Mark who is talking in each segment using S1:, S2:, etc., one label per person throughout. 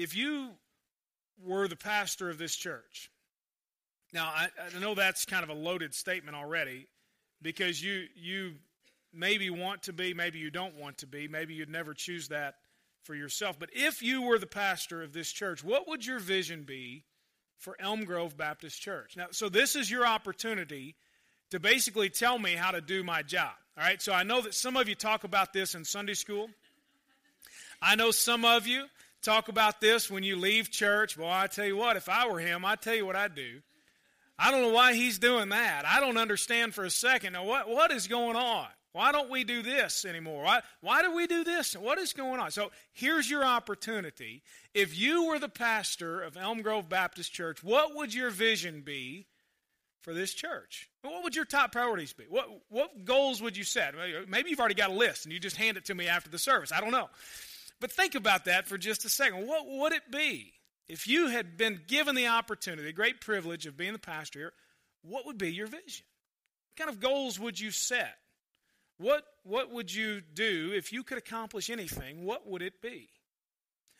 S1: if you were the pastor of this church, now I, I know that's kind of a loaded statement already because you you maybe want to be, maybe you don't want to be, maybe you'd never choose that for yourself. But if you were the pastor of this church, what would your vision be for Elm Grove Baptist Church? Now, so this is your opportunity to basically tell me how to do my job. All right, so I know that some of you talk about this in Sunday school. I know some of you talk about this when you leave church. Well, I tell you what, if I were him, I'd tell you what I'd do. I don't know why he's doing that. I don't understand for a second. Now, what, what is going on? Why don't we do this anymore? Why, why do we do this? What is going on? So here's your opportunity. If you were the pastor of Elm Grove Baptist Church, what would your vision be for this church? What would your top priorities be? What, what goals would you set? Maybe you've already got a list and you just hand it to me after the service. I don't know. But think about that for just a second. What would it be if you had been given the opportunity, the great privilege of being the pastor here? What would be your vision? What kind of goals would you set? What, what would you do if you could accomplish anything? What would it be?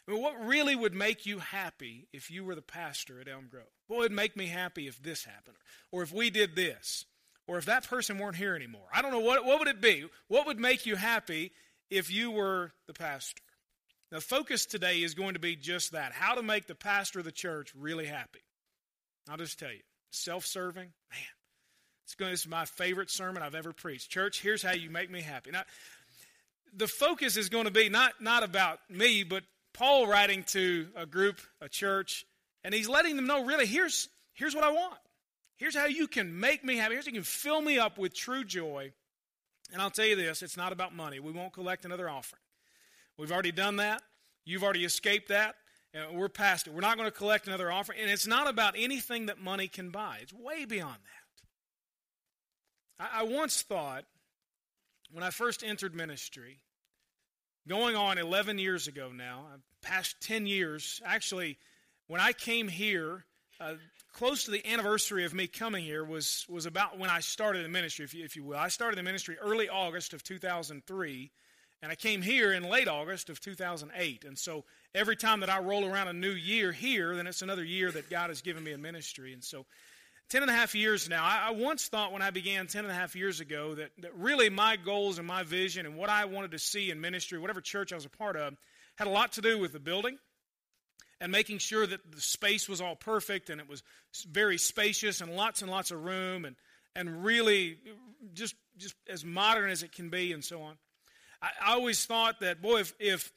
S1: I mean, what really would make you happy if you were the pastor at Elm Grove? What would make me happy if this happened? Or if we did this? Or if that person weren't here anymore? I don't know. What, what would it be? What would make you happy if you were the pastor? Now, focus today is going to be just that how to make the pastor of the church really happy. I'll just tell you self serving, man, it's going, is my favorite sermon I've ever preached. Church, here's how you make me happy. Now, the focus is going to be not, not about me, but Paul writing to a group, a church, and he's letting them know really, here's, here's what I want. Here's how you can make me happy. Here's how you can fill me up with true joy. And I'll tell you this it's not about money. We won't collect another offering. We've already done that. You've already escaped that. We're past it. We're not going to collect another offering. And it's not about anything that money can buy, it's way beyond that. I, I once thought, when I first entered ministry, going on 11 years ago now, past 10 years, actually, when I came here, uh, close to the anniversary of me coming here was, was about when I started the ministry, if you, if you will. I started the ministry early August of 2003, and I came here in late August of 2008. And so every time that I roll around a new year here, then it's another year that God has given me a ministry. And so Ten and a half years now. I, once thought when I began ten and a half years ago that, that really my goals and my vision and what I wanted to see in ministry, whatever church I was a part of, had a lot to do with the building and making sure that the space was all perfect and it was very spacious and lots and lots of room and, and really just, just as modern as it can be and so on. I, I always thought that, boy, if, if,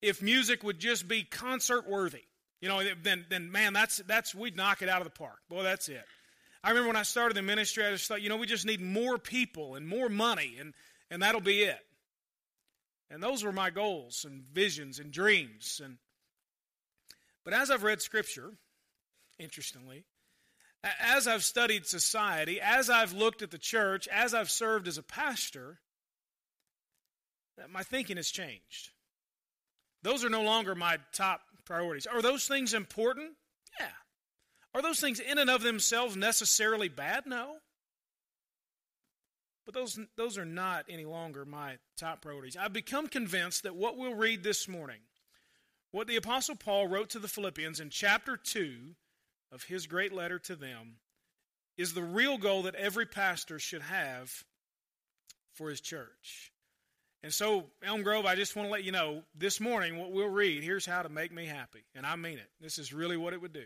S1: if music would just be concert worthy, you know, then, then man, that's, that's, we'd knock it out of the park. Boy, that's it. I remember when I started the ministry, I just thought, you know, we just need more people and more money, and, and that'll be it. And those were my goals and visions and dreams. And but as I've read Scripture, interestingly, as I've studied society, as I've looked at the church, as I've served as a pastor, my thinking has changed. Those are no longer my top priorities. Are those things important? Yeah. Are those things in and of themselves necessarily bad? No. But those, those are not any longer my top priorities. I've become convinced that what we'll read this morning, what the Apostle Paul wrote to the Philippians in chapter 2 of his great letter to them, is the real goal that every pastor should have for his church. And so, Elm Grove, I just want to let you know this morning what we'll read. Here's how to make me happy. And I mean it. This is really what it would do.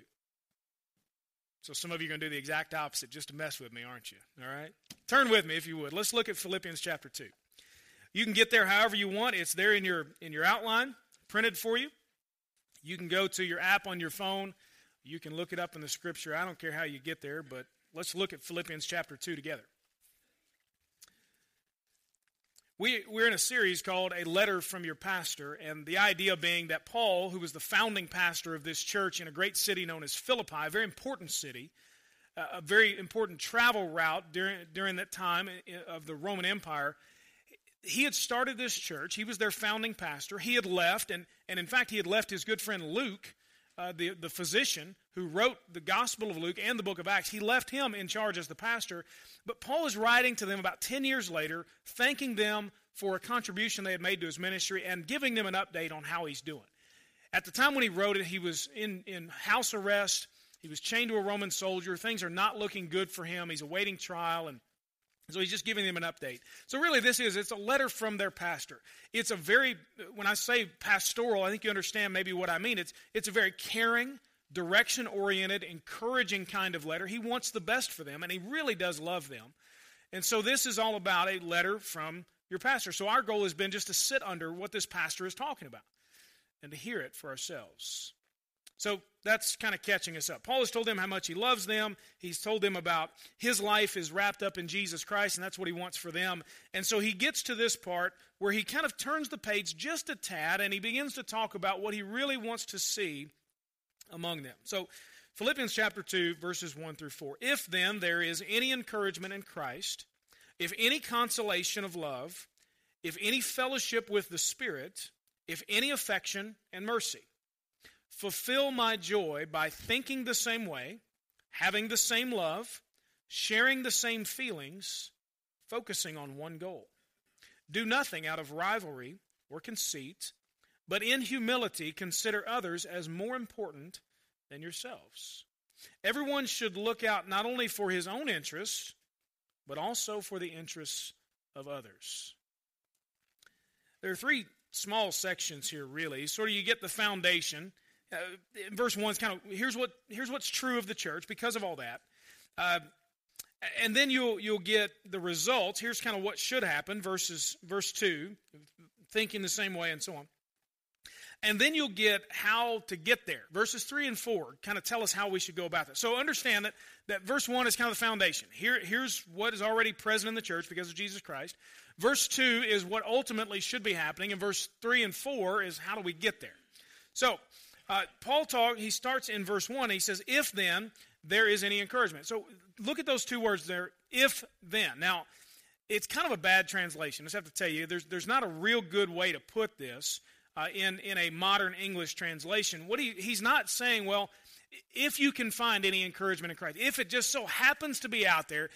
S1: So some of you are going to do the exact opposite just to mess with me, aren't you? All right? Turn with me if you would. Let's look at Philippians chapter 2. You can get there however you want. It's there in your in your outline, printed for you. You can go to your app on your phone. You can look it up in the scripture. I don't care how you get there, but let's look at Philippians chapter 2 together. We, we're in a series called A Letter from Your Pastor, and the idea being that Paul, who was the founding pastor of this church in a great city known as Philippi, a very important city, a very important travel route during, during that time of the Roman Empire, he had started this church. He was their founding pastor. He had left, and, and in fact, he had left his good friend Luke, uh, the, the physician who wrote the Gospel of Luke and the book of Acts. He left him in charge as the pastor but Paul is writing to them about 10 years later, thanking them for a contribution they had made to his ministry and giving them an update on how he's doing. At the time when he wrote it, he was in, in house arrest. He was chained to a Roman soldier. Things are not looking good for him. He's awaiting trial, and so he's just giving them an update. So really, this is it's a letter from their pastor. It's a very when I say pastoral, I think you understand maybe what I mean. It's it's a very caring, direction oriented, encouraging kind of letter. He wants the best for them, and he really does love them. And so this is all about a letter from your pastor. So our goal has been just to sit under what this pastor is talking about and to hear it for ourselves. So that's kind of catching us up. Paul has told them how much he loves them. He's told them about his life is wrapped up in Jesus Christ, and that's what he wants for them. And so he gets to this part where he kind of turns the page just a tad and he begins to talk about what he really wants to see among them. So, Philippians chapter 2, verses 1 through 4. If then there is any encouragement in Christ, if any consolation of love, if any fellowship with the Spirit, if any affection and mercy, fulfill my joy by thinking the same way, having the same love, sharing the same feelings, focusing on one goal. Do nothing out of rivalry or conceit, but in humility consider others as more important than yourselves. Everyone should look out not only for his own interests, but also for the interests of others. There are three small sections here, really. Sort of you get the foundation. Uh, verse one is kind of here's what here's what's true of the church because of all that, uh, and then you'll you'll get the results. Here's kind of what should happen. Verses verse two, thinking the same way, and so on. And then you'll get how to get there. Verses 3 and 4 kind of tell us how we should go about this. So understand that, that verse 1 is kind of the foundation. Here, here's what is already present in the church because of Jesus Christ. Verse 2 is what ultimately should be happening. And verse 3 and 4 is how do we get there. So uh, Paul talk, he starts in verse 1. He says, If then there is any encouragement. So look at those two words there, if then. Now, it's kind of a bad translation. I just have to tell you, there's, there's not a real good way to put this uh, in, in a modern English translation. What he, he's not saying, well, if you can find any encouragement in Christ, if it just so happens to be out there,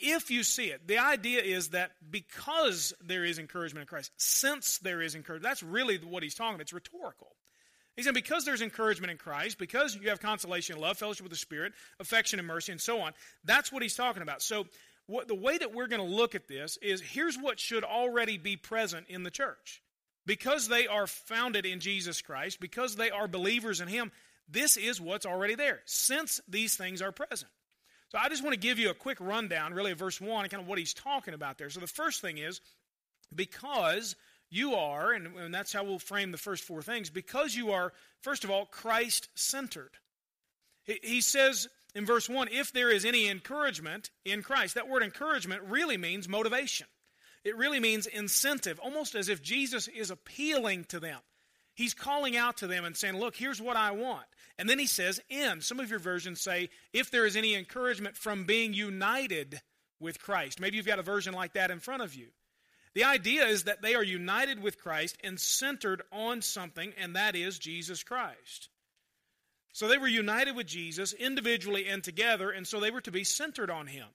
S1: if you see it, the idea is that because there is encouragement in Christ, since there is encouragement, that's really what he's talking about. It's rhetorical. He's said, because there's encouragement in Christ, because you have consolation, love, fellowship with the Spirit, affection and mercy, and so on. That's what he's talking about. So, what, the way that we're going to look at this is here's what should already be present in the church. Because they are founded in Jesus Christ, because they are believers in Him, this is what's already there, since these things are present. So I just want to give you a quick rundown, really, of verse 1 and kind of what he's talking about there. So the first thing is because you are, and, and that's how we'll frame the first four things, because you are, first of all, Christ centered. He, he says in verse 1 if there is any encouragement in Christ, that word encouragement really means motivation. It really means incentive, almost as if Jesus is appealing to them. He's calling out to them and saying, Look, here's what I want. And then he says, In. Some of your versions say, If there is any encouragement from being united with Christ. Maybe you've got a version like that in front of you. The idea is that they are united with Christ and centered on something, and that is Jesus Christ. So they were united with Jesus individually and together, and so they were to be centered on him.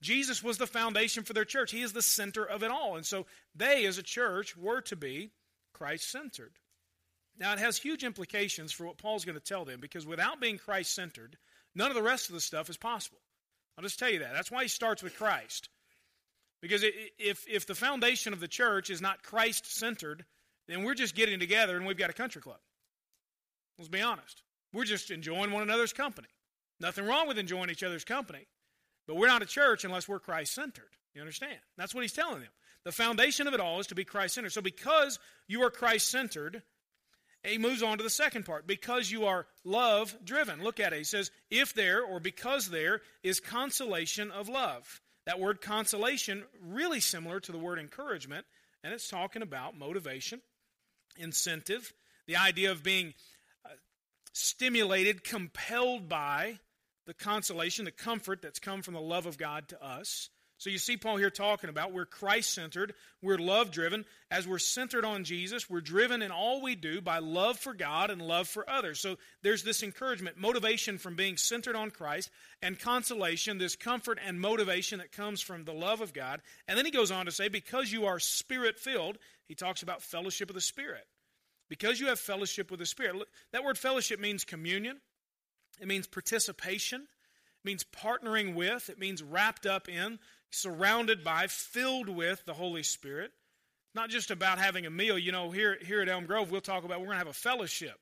S1: Jesus was the foundation for their church. He is the center of it all. And so they, as a church, were to be Christ centered. Now, it has huge implications for what Paul's going to tell them because without being Christ centered, none of the rest of the stuff is possible. I'll just tell you that. That's why he starts with Christ. Because if, if the foundation of the church is not Christ centered, then we're just getting together and we've got a country club. Let's be honest. We're just enjoying one another's company. Nothing wrong with enjoying each other's company. But we're not a church unless we're Christ centered. You understand? That's what he's telling them. The foundation of it all is to be Christ centered. So because you are Christ centered, he moves on to the second part. Because you are love driven. Look at it. He says, if there or because there is consolation of love. That word consolation, really similar to the word encouragement, and it's talking about motivation, incentive, the idea of being uh, stimulated, compelled by the consolation, the comfort that's come from the love of God to us. So you see Paul here talking about we're Christ centered, we're love driven. As we're centered on Jesus, we're driven in all we do by love for God and love for others. So there's this encouragement, motivation from being centered on Christ, and consolation, this comfort and motivation that comes from the love of God. And then he goes on to say, because you are spirit filled, he talks about fellowship of the Spirit. because you have fellowship with the Spirit. That word fellowship means communion, it means participation, it means partnering with, it means wrapped up in, surrounded by, filled with the Holy Spirit. Not just about having a meal. You know, here, here at Elm Grove, we'll talk about we're going to have a fellowship.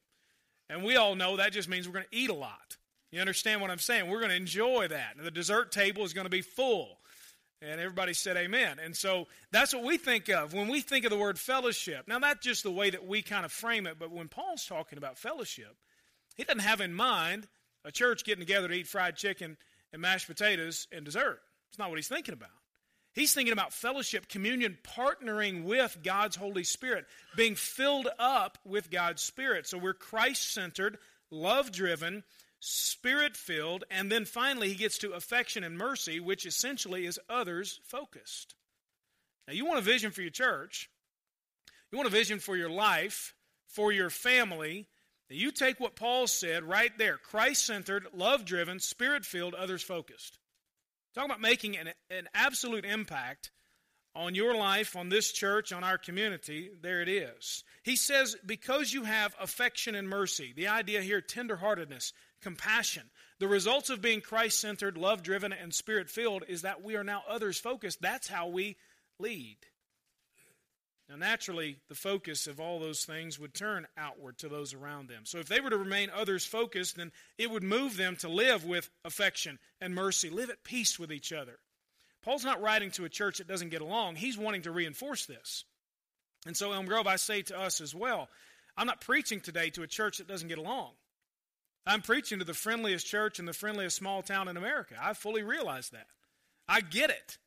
S1: And we all know that just means we're going to eat a lot. You understand what I'm saying? We're going to enjoy that. And the dessert table is going to be full. And everybody said amen. And so that's what we think of when we think of the word fellowship. Now, that's just the way that we kind of frame it. But when Paul's talking about fellowship, he doesn't have in mind a church getting together to eat fried chicken and mashed potatoes and dessert. It's not what he's thinking about. He's thinking about fellowship, communion, partnering with God's Holy Spirit, being filled up with God's Spirit. So we're Christ centered, love driven, spirit filled, and then finally he gets to affection and mercy, which essentially is others focused. Now, you want a vision for your church, you want a vision for your life, for your family. You take what Paul said right there Christ centered, love driven, spirit filled, others focused. Talking about making an, an absolute impact on your life, on this church, on our community, there it is. He says, because you have affection and mercy, the idea here, tenderheartedness, compassion. The results of being Christ centered, love driven, and spirit filled is that we are now others focused. That's how we lead. Now, naturally, the focus of all those things would turn outward to those around them. So, if they were to remain others focused, then it would move them to live with affection and mercy, live at peace with each other. Paul's not writing to a church that doesn't get along, he's wanting to reinforce this. And so, Elm Grove, I say to us as well I'm not preaching today to a church that doesn't get along. I'm preaching to the friendliest church in the friendliest small town in America. I fully realize that. I get it.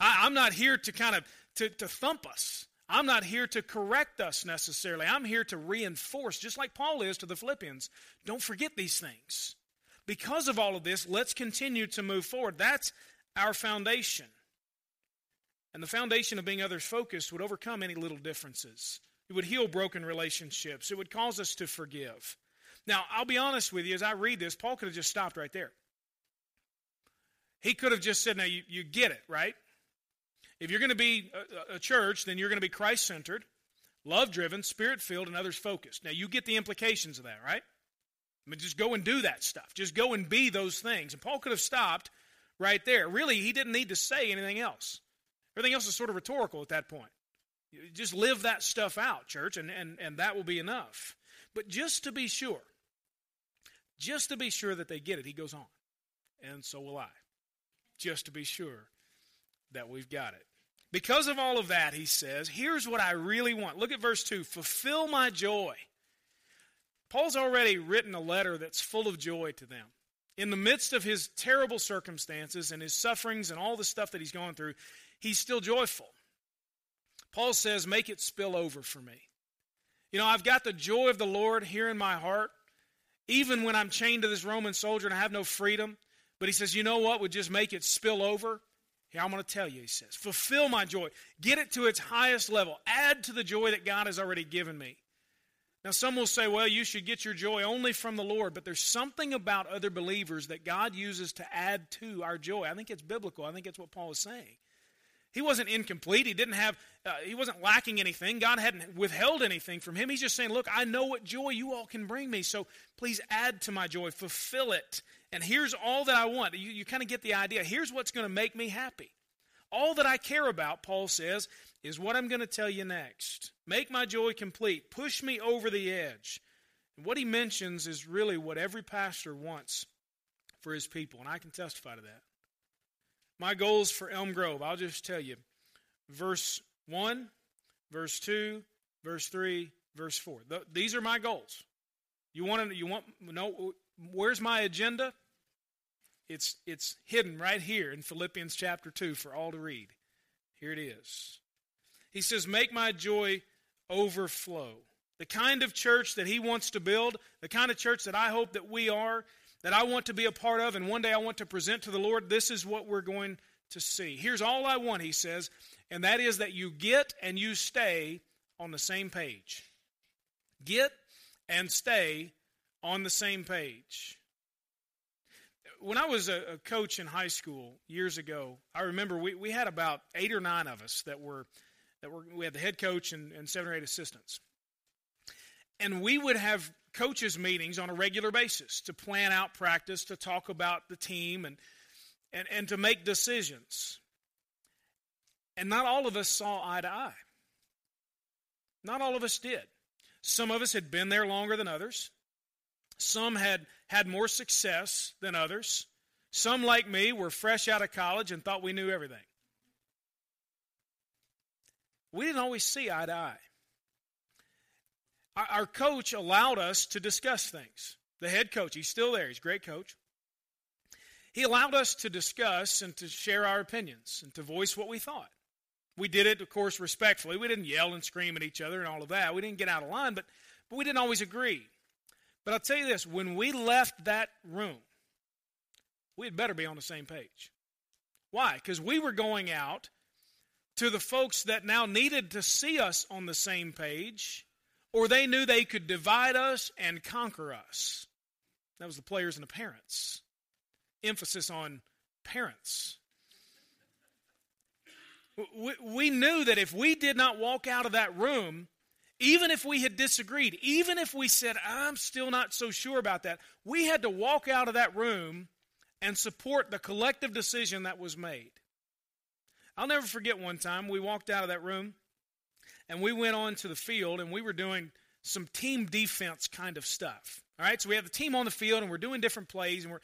S1: I, am not here to kind of to, to thump us. I'm not here to correct us necessarily. I'm here to reinforce, just like Paul is to the Philippians. Don't forget these things. Because of all of this, let's continue to move forward. That's our foundation. And the foundation of being others focused would overcome any little differences. It would heal broken relationships. It would cause us to forgive. Now, I'll be honest with you, as I read this, Paul could have just stopped right there. He could have just said, Now, you, you get it, right? If you're going to be a, a church, then you're going to be Christ centered, love driven, spirit filled, and others focused. Now, you get the implications of that, right? I mean, just go and do that stuff. Just go and be those things. And Paul could have stopped right there. Really, he didn't need to say anything else. Everything else is sort of rhetorical at that point. Just live that stuff out, church, and, and, and that will be enough. But just to be sure, just to be sure that they get it, he goes on. And so will I. Just to be sure that we've got it. Because of all of that, he says, here's what I really want. Look at verse 2 fulfill my joy. Paul's already written a letter that's full of joy to them. In the midst of his terrible circumstances and his sufferings and all the stuff that he's going through, he's still joyful. Paul says, Make it spill over for me. You know, I've got the joy of the Lord here in my heart even when I'm chained to this Roman soldier and I have no freedom. But he says, you know what would just make it spill over? Here, I'm going to tell you, he says, fulfill my joy. Get it to its highest level. Add to the joy that God has already given me. Now, some will say, well, you should get your joy only from the Lord, but there's something about other believers that God uses to add to our joy. I think it's biblical. I think it's what Paul is saying. He wasn't incomplete. He didn't have, uh, he wasn't lacking anything. God hadn't withheld anything from him. He's just saying, look, I know what joy you all can bring me, so please add to my joy, fulfill it. And here's all that I want. You, you kind of get the idea. Here's what's going to make me happy. All that I care about, Paul says, is what I'm going to tell you next. Make my joy complete. Push me over the edge. And what he mentions is really what every pastor wants for his people, and I can testify to that. My goals for Elm Grove, I'll just tell you. Verse 1, verse 2, verse 3, verse 4. these are my goals. You want to you want know where's my agenda? It's it's hidden right here in Philippians chapter 2 for all to read. Here it is. He says, "Make my joy overflow." The kind of church that he wants to build, the kind of church that I hope that we are, that I want to be a part of and one day I want to present to the Lord, this is what we're going to see. Here's all I want, he says, and that is that you get and you stay on the same page. Get and stay on the same page. When I was a, coach in high school years ago, I remember we, we had about eight or nine of us that were that were we had the head coach and, and seven or eight assistants. and we would have coaches meetings on a regular basis to plan out practice, to talk about the team, and, and, and to make decisions. And not all of us saw eye to eye. Not all of us did. Some of us had been there longer than others. Some had had more success than others. Some, like me, were fresh out of college and thought we knew everything. We didn't always see eye to eye. Our coach allowed us to discuss things. The head coach, he's still there, he's a great coach. He allowed us to discuss and to share our opinions and to voice what we thought. We did it, of course, respectfully. We didn't yell and scream at each other and all of that. We didn't get out of line, but, but we didn't always agree. But I'll tell you this when we left that room, we had better be on the same page. Why? Because we were going out to the folks that now needed to see us on the same page, or they knew they could divide us and conquer us. That was the players and the parents. Emphasis on parents. We, knew that if we did not walk out of that room, even if we had disagreed, even if we said, I'm still not so sure about that, we had to walk out of that room and support the collective decision that was made. I'll never forget one time we walked out of that room and we went on to the field and we were doing some team defense kind of stuff. All right, so we have the team on the field and we're doing different plays and we're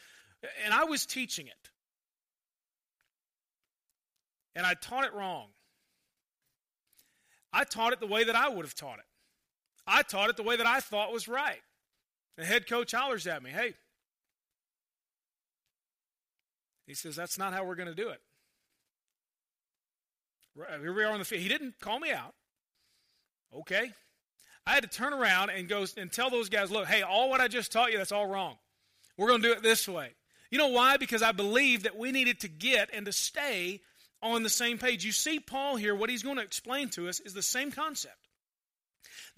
S1: and I was teaching it. And I taught it wrong. I taught it the way that I would have taught it. I taught it the way that I thought was right. The head coach hollers at me, hey. He says, that's not how we're going to do it. Here we are on the field. He didn't call me out. Okay. I had to turn around and go and tell those guys, look, hey, all what I just taught you, that's all wrong. We're going to do it this way. You know why? Because I believe that we needed to get and to stay on the same page. You see, Paul here, what he's going to explain to us is the same concept.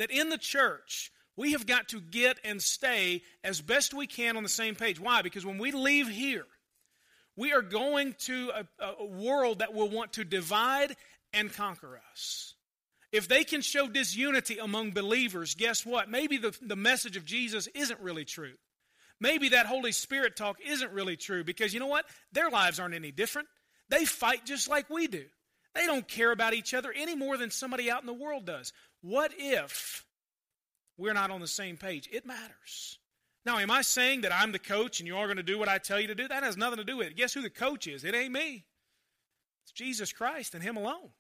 S1: That in the church, we have got to get and stay as best we can on the same page. Why? Because when we leave here, we are going to a, a world that will want to divide and conquer us. If they can show disunity among believers, guess what? Maybe the, the message of Jesus isn't really true. Maybe that Holy Spirit talk isn't really true because you know what? Their lives aren't any different. They fight just like we do. They don't care about each other any more than somebody out in the world does. What if we're not on the same page? It matters. Now, am I saying that I'm the coach and you are going to do what I tell you to do? That has nothing to do with it. Guess who the coach is? It ain't me. It's Jesus Christ and Him alone.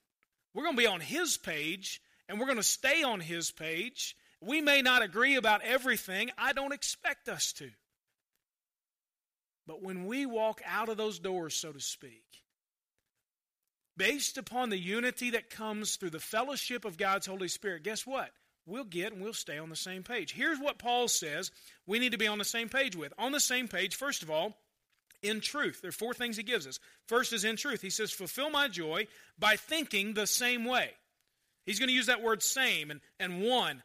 S1: We're going to be on His page and we're going to stay on His page. We may not agree about everything. I don't expect us to. But when we walk out of those doors, so to speak, based upon the unity that comes through the fellowship of God's Holy Spirit, guess what? We'll get and we'll stay on the same page. Here's what Paul says we need to be on the same page with. On the same page, first of all, in truth. There are four things he gives us. First is in truth. He says, Fulfill my joy by thinking the same way. He's going to use that word same and, and one.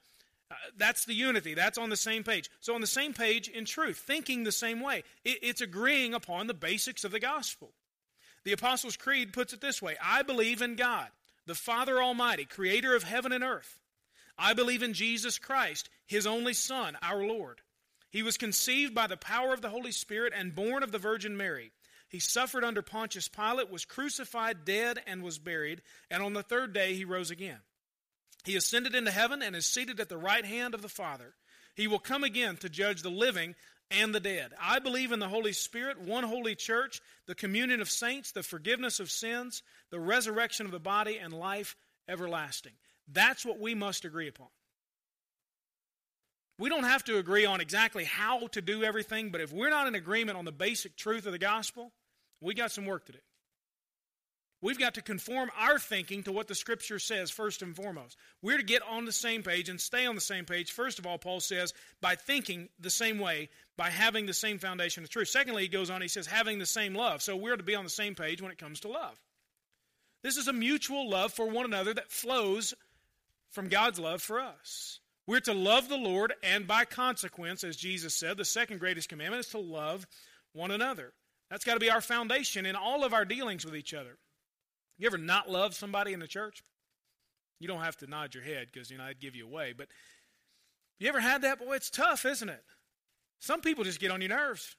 S1: Uh, that's the unity. That's on the same page. So, on the same page in truth, thinking the same way. It, it's agreeing upon the basics of the gospel. The Apostles' Creed puts it this way I believe in God, the Father Almighty, creator of heaven and earth. I believe in Jesus Christ, his only Son, our Lord. He was conceived by the power of the Holy Spirit and born of the Virgin Mary. He suffered under Pontius Pilate, was crucified, dead, and was buried, and on the third day he rose again. He ascended into heaven and is seated at the right hand of the Father. He will come again to judge the living and the dead. I believe in the Holy Spirit, one holy church, the communion of saints, the forgiveness of sins, the resurrection of the body, and life everlasting. That's what we must agree upon. We don't have to agree on exactly how to do everything, but if we're not in agreement on the basic truth of the gospel, we got some work to do. We've got to conform our thinking to what the Scripture says first and foremost. We're to get on the same page and stay on the same page. First of all, Paul says, by thinking the same way, by having the same foundation of truth. Secondly, he goes on, he says, having the same love. So we're to be on the same page when it comes to love. This is a mutual love for one another that flows from God's love for us. We're to love the Lord, and by consequence, as Jesus said, the second greatest commandment is to love one another. That's got to be our foundation in all of our dealings with each other. You ever not love somebody in the church? You don't have to nod your head because, you know, I'd give you away. But You ever had that? Boy, it's tough, isn't it? Some people just get on your nerves.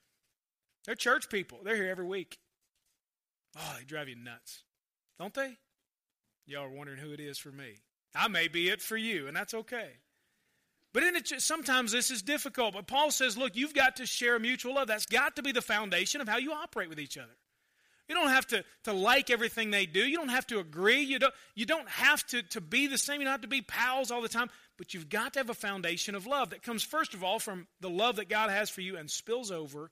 S1: They're church people. They're here every week. Oh, they drive you nuts. Don't they? Y'all are wondering who it is for me. I may be it for you, and that's okay. But it, sometimes this is difficult. But Paul says, look, you've got to share mutual love. That's got to be the foundation of how you operate with each other. You don't have to, to like everything they do. You don't have to agree. You don't, you don't have to, to be the same. You don't have to be pals all the time. But you've got to have a foundation of love that comes, first of all, from the love that God has for you and spills over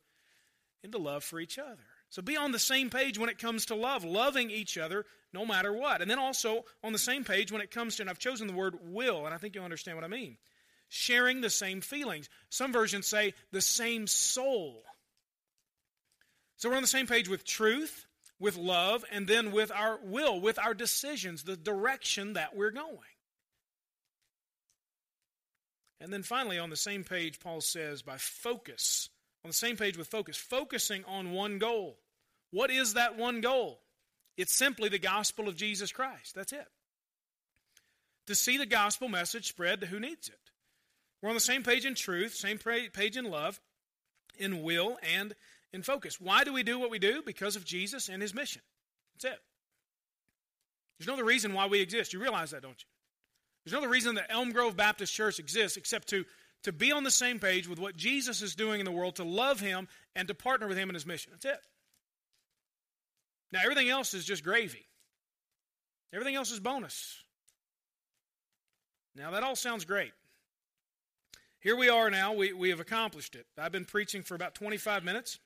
S1: into love for each other. So be on the same page when it comes to love, loving each other no matter what. And then also on the same page when it comes to, and I've chosen the word will, and I think you'll understand what I mean, sharing the same feelings. Some versions say the same soul. So we're on the same page with truth, with love, and then with our will, with our decisions, the direction that we're going. And then finally, on the same page, Paul says, by focus, on the same page with focus, focusing on one goal. What is that one goal? It's simply the gospel of Jesus Christ. That's it. To see the gospel message spread to who needs it. We're on the same page in truth, same page in love, in will, and in focus. Why do we do what we do? Because of Jesus and his mission. That's it. There's no other reason why we exist. You realize that, don't you? There's no other reason that Elm Grove Baptist Church exists except to, to be on the same page with what Jesus is doing in the world, to love Him, and to partner with Him in His mission. That's it. Now, everything else is just gravy, everything else is bonus. Now, that all sounds great. Here we are now. We, we have accomplished it. I've been preaching for about 25 minutes,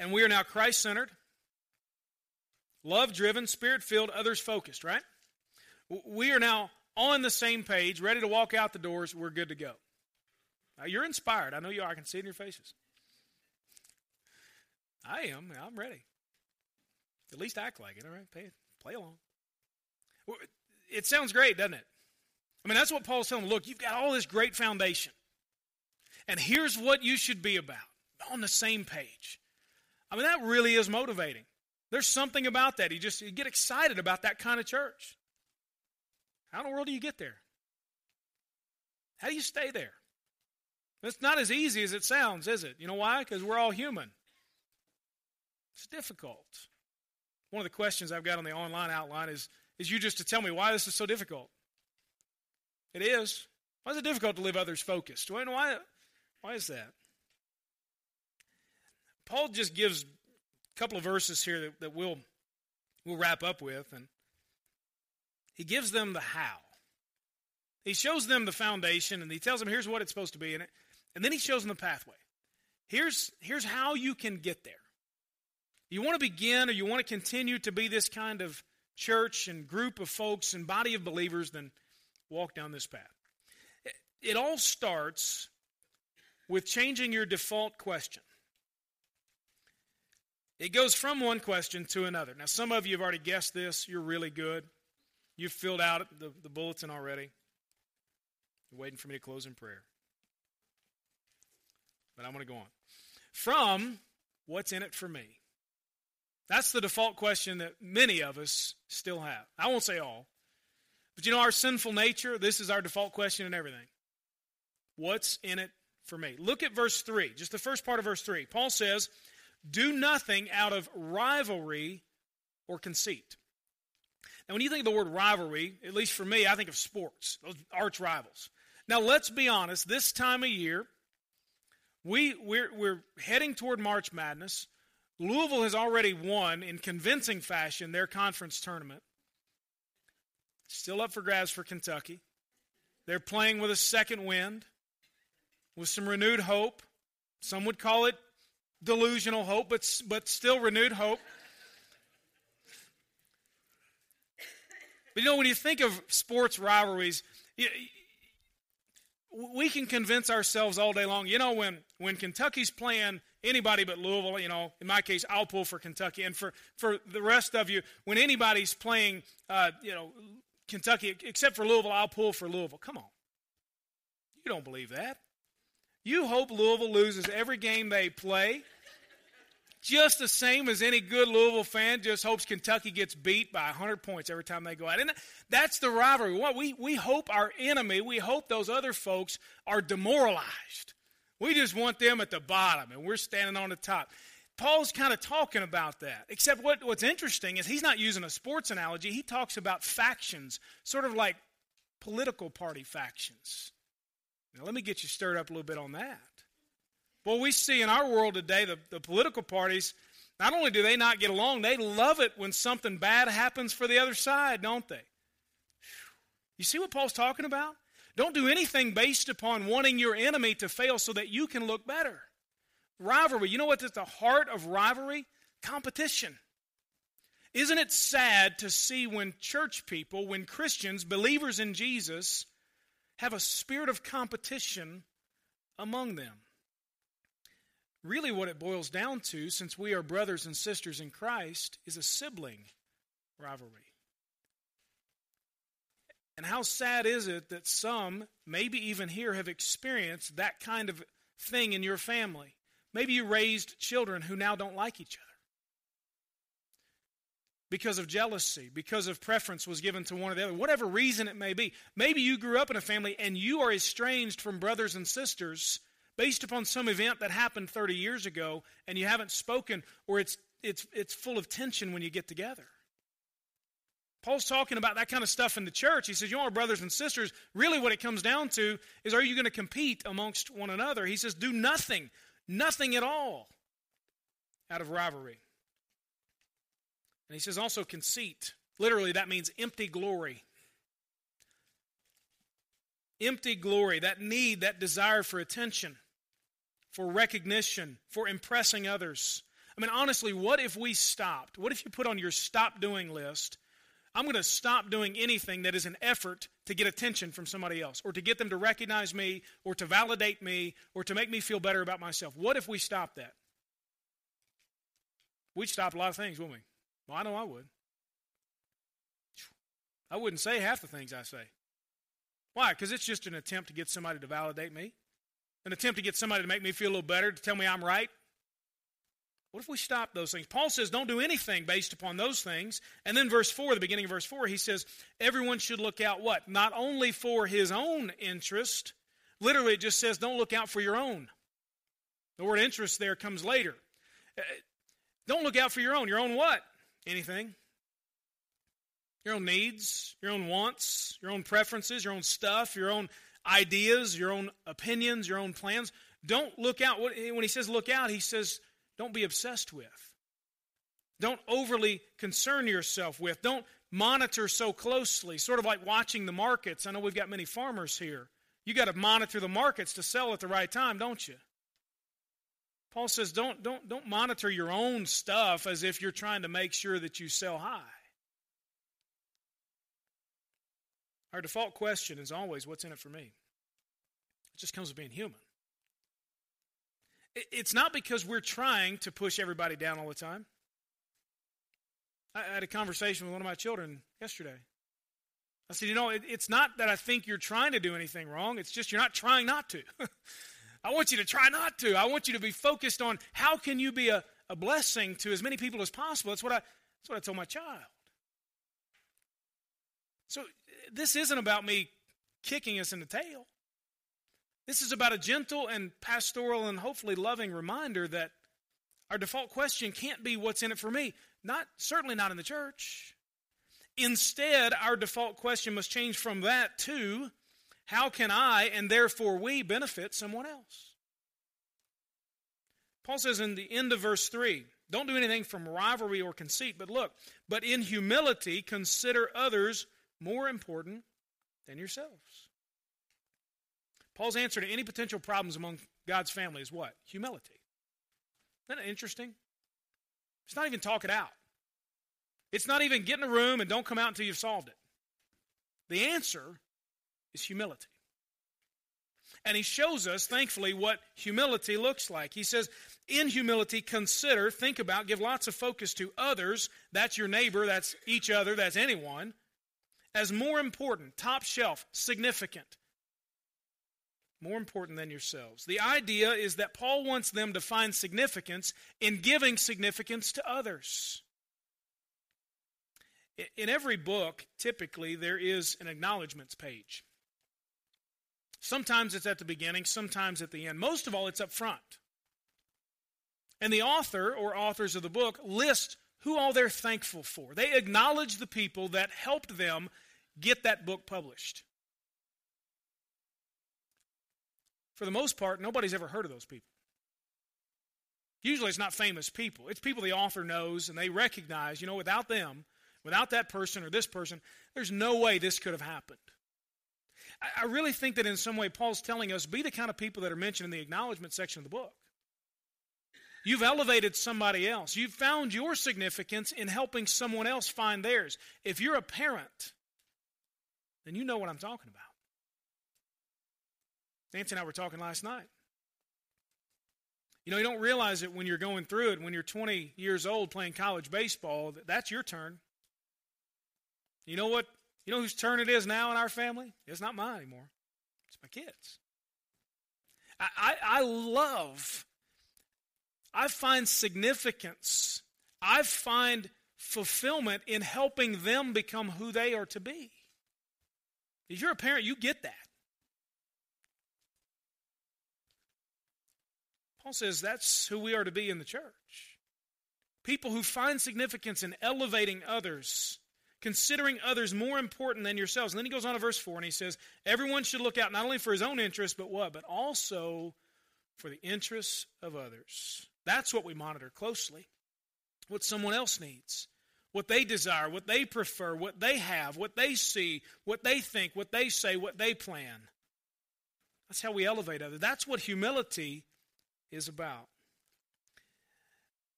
S1: and we are now Christ centered, love driven, spirit filled, others focused, right? We are now on the same page, ready to walk out the doors. We're good to go. Now, you're inspired. I know you are. I can see it in your faces. I am. I'm ready. At least act like it, all right? Pay, play along. It sounds great, doesn't it? I mean, that's what Paul's telling them. Look, you've got all this great foundation. And here's what you should be about on the same page. I mean, that really is motivating. There's something about that. You just you get excited about that kind of church. How in the world do you get there? How do you stay there? It's not as easy as it sounds, is it? You know why? Because we're all human. It's difficult. One of the questions I've got on the online outline is, is you just to tell me why this is so difficult. It is. Why is it difficult to live others focused? Why, why, why is that? Paul just gives a couple of verses here that, that we'll, we'll wrap up with. And he gives them the how. He shows them the foundation and he tells them here's what it's supposed to be in it. And then he shows them the pathway. Here's, here's how you can get there. You want to begin or you want to continue to be this kind of church and group of folks and body of believers, then walk down this path. It all starts with changing your default question. It goes from one question to another. Now, some of you have already guessed this. You're really good. You've filled out the, the bulletin already. You're waiting for me to close in prayer. But I'm going to go on. From what's in it for me? That's the default question that many of us still have. I won't say all. But you know, our sinful nature, this is our default question in everything. What's in it for me? Look at verse 3, just the first part of verse 3. Paul says, Do nothing out of rivalry or conceit. Now, when you think of the word rivalry, at least for me, I think of sports, those arch rivals. Now, let's be honest, this time of year, we, we're, we're heading toward March Madness. Louisville has already won in convincing fashion their conference tournament. Still up for grabs for Kentucky. They're playing with a second wind, with some renewed hope. Some would call it delusional hope, but, but still renewed hope. But you know, when you think of sports rivalries, you, we can convince ourselves all day long. You know, when, when Kentucky's playing anybody but Louisville, you know, in my case, I'll pull for Kentucky. And for, for the rest of you, when anybody's playing, uh, you know, Kentucky, except for Louisville, I'll pull for Louisville. Come on. You don't believe that. You hope Louisville loses every game they play just the same as any good Louisville fan just hopes Kentucky gets beat by 100 points every time they go out. And that's the rivalry. What we, we hope our enemy, we hope those other folks are demoralized. We just want them at the bottom, and we're standing on the top. Paul's kind of talking about that. Except what, what's interesting is he's not using a sports analogy. He talks about factions, sort of like political party factions. Now, let me get you stirred up a little bit on that. Well, we see in our world today, the, the political parties, not only do they not get along, they love it when something bad happens for the other side, don't they? You see what Paul's talking about? Don't do anything based upon wanting your enemy to fail so that you can look better. Rivalry, you know what's at the heart of rivalry? Competition. Isn't it sad to see when church people, when Christians, believers in Jesus, have a spirit of competition among them? Really, what it boils down to, since we are brothers and sisters in Christ, is a sibling rivalry. And how sad is it that some, maybe even here, have experienced that kind of thing in your family? Maybe you raised children who now don't like each other because of jealousy, because of preference was given to one or the other, whatever reason it may be. Maybe you grew up in a family and you are estranged from brothers and sisters based upon some event that happened 30 years ago and you haven't spoken or it's it's it's full of tension when you get together. Paul's talking about that kind of stuff in the church. He says, You are brothers and sisters. Really, what it comes down to is are you going to compete amongst one another? He says, Do nothing, nothing at all out of rivalry. And he says also conceit. Literally, that means empty glory empty glory, that need, that desire for attention, for recognition, for impressing others. I mean, honestly, what if we stopped? What if you put on your stop doing list, I'm going to stop doing anything that is an effort to get attention from somebody else, or to get them to recognize me, or to validate me, or to make me feel better about myself? What if we stopped that? We'd stop a lot of things, wouldn't we? Well, I know I would. I wouldn't say half the things I say. Why? Because it's just an attempt to get somebody to validate me, an attempt to get somebody to make me feel a little better, to tell me I'm right. What if we stop those things? Paul says, don't do anything based upon those things. And then, verse 4, the beginning of verse 4, he says, everyone should look out what? Not only for his own interest. Literally, it just says, don't look out for your own. The word interest there comes later. Uh, don't look out for your own. Your own what? Anything your own needs, your own wants, your own preferences, your own stuff, your own ideas, your own opinions, your own plans. Don't look out. When he says look out, he says don't be obsessed with. Don't overly concern yourself with. Don't monitor so closely, sort of like watching the markets. I know we've got many farmers here. You got to monitor the markets to sell at the right time, don't you? Paul says don't, don't, don't monitor your own stuff as if you're trying to make sure that you sell high. Our default question is always, what's in it for me? It just comes with being human. It's not because we're trying to push everybody down all the time. I had a conversation with one of my children yesterday. I said, You know, it's not that I think you're trying to do anything wrong, it's just you're not trying not to. I want you to try not to. I want you to be focused on how can you be a, a blessing to as many people as possible. That's what I, that's what I told my child. So this isn't about me kicking us in the tail. This is about a gentle and pastoral and hopefully loving reminder that our default question can't be what's in it for me. Not certainly not in the church. Instead, our default question must change from that to how can I and therefore we benefit someone else? Paul says in the end of verse 3 don't do anything from rivalry or conceit, but look, but in humility consider others more important than yourselves. Paul's answer to any potential problems among God's family is what? Humility. Isn't that interesting? It's not even talk it out. It's not even get in a room and don't come out until you've solved it. The answer is humility. And he shows us, thankfully, what humility looks like. He says, in humility, consider, think about, give lots of focus to others. That's your neighbor, that's each other, that's anyone as more important, top shelf, significant more important than yourselves. The idea is that Paul wants them to find significance in giving significance to others. In every book, typically, there is an acknowledgments page. Sometimes it's at the beginning, sometimes at the end. Most of all, it's up front. And the author or authors of the book list who all they're thankful for. They acknowledge the people that helped them get that book published. For the most part, nobody's ever heard of those people. Usually it's not famous people. It's people the author knows and they recognize, you know, without them, without that person or this person, there's no way this could have happened. I really think that in some way Paul's telling us be the kind of people that are mentioned in the acknowledgement section of the book. You've elevated somebody else. You've found your significance in helping someone else find theirs. If you're a parent, then you know what I'm talking about. Nancy and I were talking last night. You know, you don't realize it when you're going through it, when you're 20 years old playing college baseball, that's your turn. You know what? You know whose turn it is now in our family? It's not mine anymore. It's my kids. I, I, I love, I find significance, I find fulfillment in helping them become who they are to be. If you're a parent, you get that. Paul says that's who we are to be in the church. People who find significance in elevating others, considering others more important than yourselves. And then he goes on to verse 4 and he says, Everyone should look out not only for his own interest, but what? But also for the interests of others. That's what we monitor closely. What someone else needs, what they desire, what they prefer, what they have, what they see, what they think, what they say, what they plan. That's how we elevate others. That's what humility is about.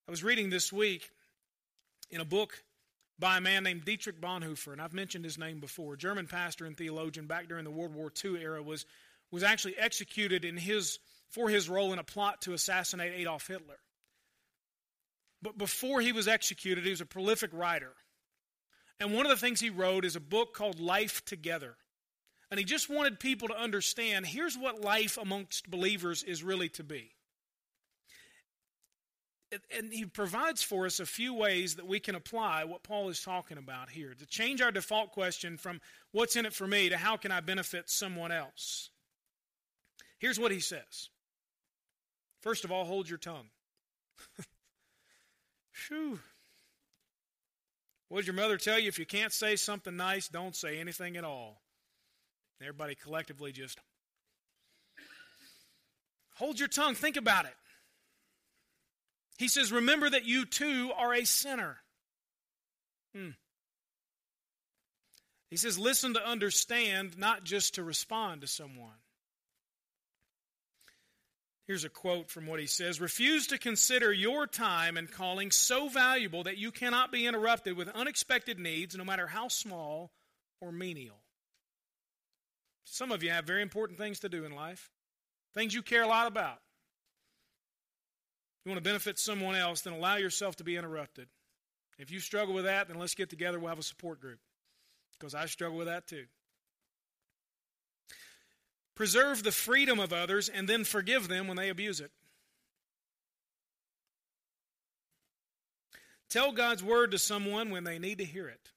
S1: I was reading this week in a book by a man named Dietrich Bonhoeffer, and I've mentioned his name before. German pastor and theologian back during the World War II era was was actually executed in his for his role in a plot to assassinate Adolf Hitler. But before he was executed, he was a prolific writer. And one of the things he wrote is a book called Life Together. And he just wanted people to understand here's what life amongst believers is really to be and he provides for us a few ways that we can apply what Paul is talking about here to change our default question from what's in it for me to how can I benefit someone else. Here's what he says First of all, hold your tongue. Phew. What did your mother tell you? If you can't say something nice, don't say anything at all. Everybody collectively just hold your tongue. Think about it. He says, Remember that you too are a sinner. Hmm. He says, Listen to understand, not just to respond to someone. Here's a quote from what he says Refuse to consider your time and calling so valuable that you cannot be interrupted with unexpected needs, no matter how small or menial. Some of you have very important things to do in life, things you care a lot about you want to benefit someone else, then allow yourself to be interrupted. If you struggle with that, then let's get together. We'll have a support group because I struggle with that too. Preserve the freedom of others and then forgive them when they abuse it. Tell God's word to someone when they need to hear it.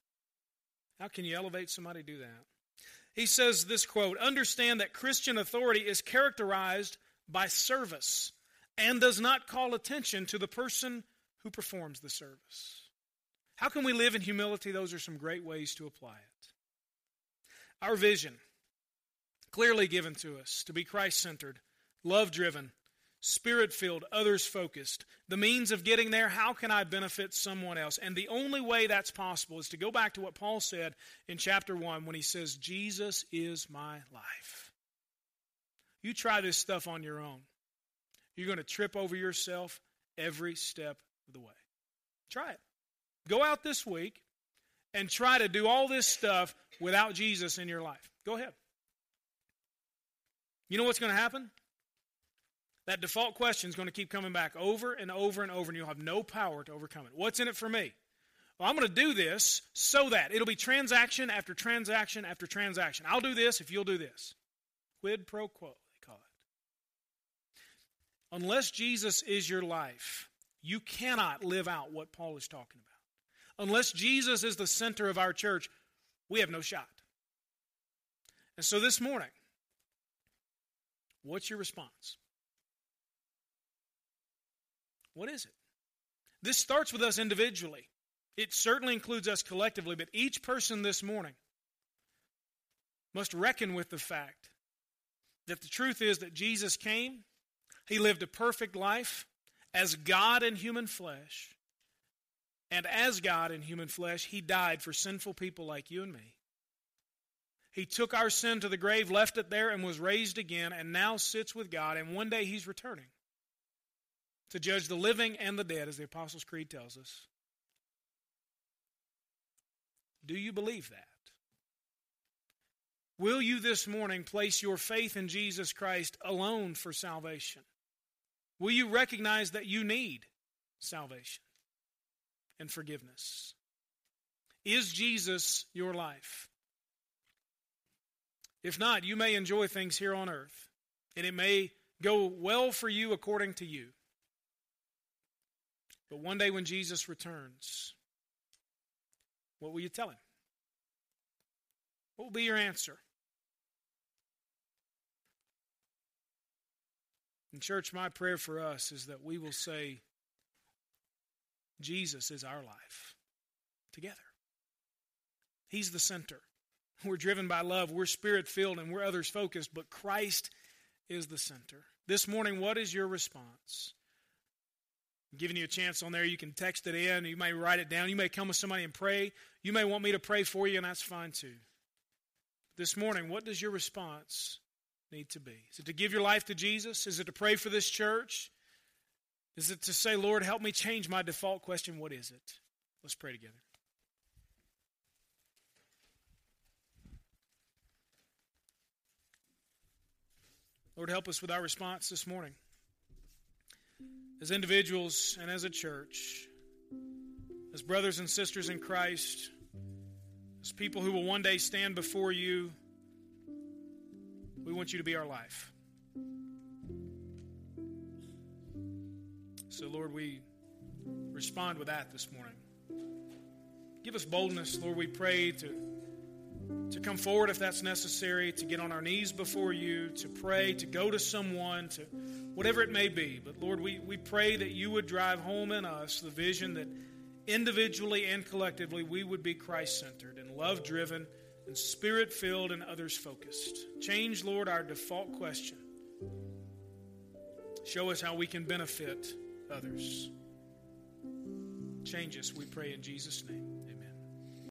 S1: How can you elevate somebody to do that? He says this quote Understand that Christian authority is characterized by service and does not call attention to the person who performs the service. How can we live in humility? Those are some great ways to apply it. Our vision, clearly given to us, to be Christ centered, love driven, spirit filled, others focused. The means of getting there, how can I benefit someone else? And the only way that's possible is to go back to what Paul said in chapter 1 when he says, Jesus is my life. You try this stuff on your own. You're going to trip over yourself every step of the way. Try it. Go out this week and try to do all this stuff without Jesus in your life. Go ahead. You know what's going to happen? That default question is going to keep coming back over and over and over, and you'll have no power to overcome it. What's in it for me? Well, I'm going to do this so that it'll be transaction after transaction after transaction. I'll do this if you'll do this. Quid pro quo. Unless Jesus is your life, you cannot live out what Paul is talking about. Unless Jesus is the center of our church, we have no shot. And so this morning, what's your response? What is it? This starts with us individually. It certainly includes us collectively, but each person this morning must reckon with the fact that the truth is that Jesus came, He lived a perfect life as God in human flesh, and as God in human flesh, He died for sinful people like you and me. He took our sin to the grave, left it there, and was raised again, and now sits with God, and one day He's returning to judge the living and the dead, as the Apostles' Creed tells us. Do you believe that? Will you this morning place your faith in Jesus Christ alone for salvation? Will you recognize that you need salvation and forgiveness? Is Jesus your life? If not, you may enjoy things here on earth, and it may go well for you according to you. But one day when Jesus returns, what will you tell him? What will be your answer? In church, my prayer for us is that we will say, Jesus is our life together. He's the center. We're driven by love, we're spirit filled, and we're others focused, but Christ is the center. This morning, what is your response? Giving you a chance on there. You can text it in. You may write it down. You may come with somebody and pray. You may want me to pray for you, and that's fine too. This morning, what does your response need to be? Is it to give your life to Jesus? Is it to pray for this church? Is it to say, Lord, help me change my default question? What is it? Let's pray together. Lord, help us with our response this morning. As individuals and as a church, as brothers and sisters in Christ, as people who will one day stand before you, we want you to be our life. So, Lord, we respond with that this morning. Give us boldness, Lord, we pray to, to come forward if that's necessary, to get on our knees before you, to pray, to go to someone, to whatever it may be. But Lord, we, we pray that you would drive home in us the vision that individually and collectively, we would be Christ centered and love driven and spirit filled and others focused. Change, Lord, our default question. Show us how we can benefit others. Change us, we pray in Jesus' name.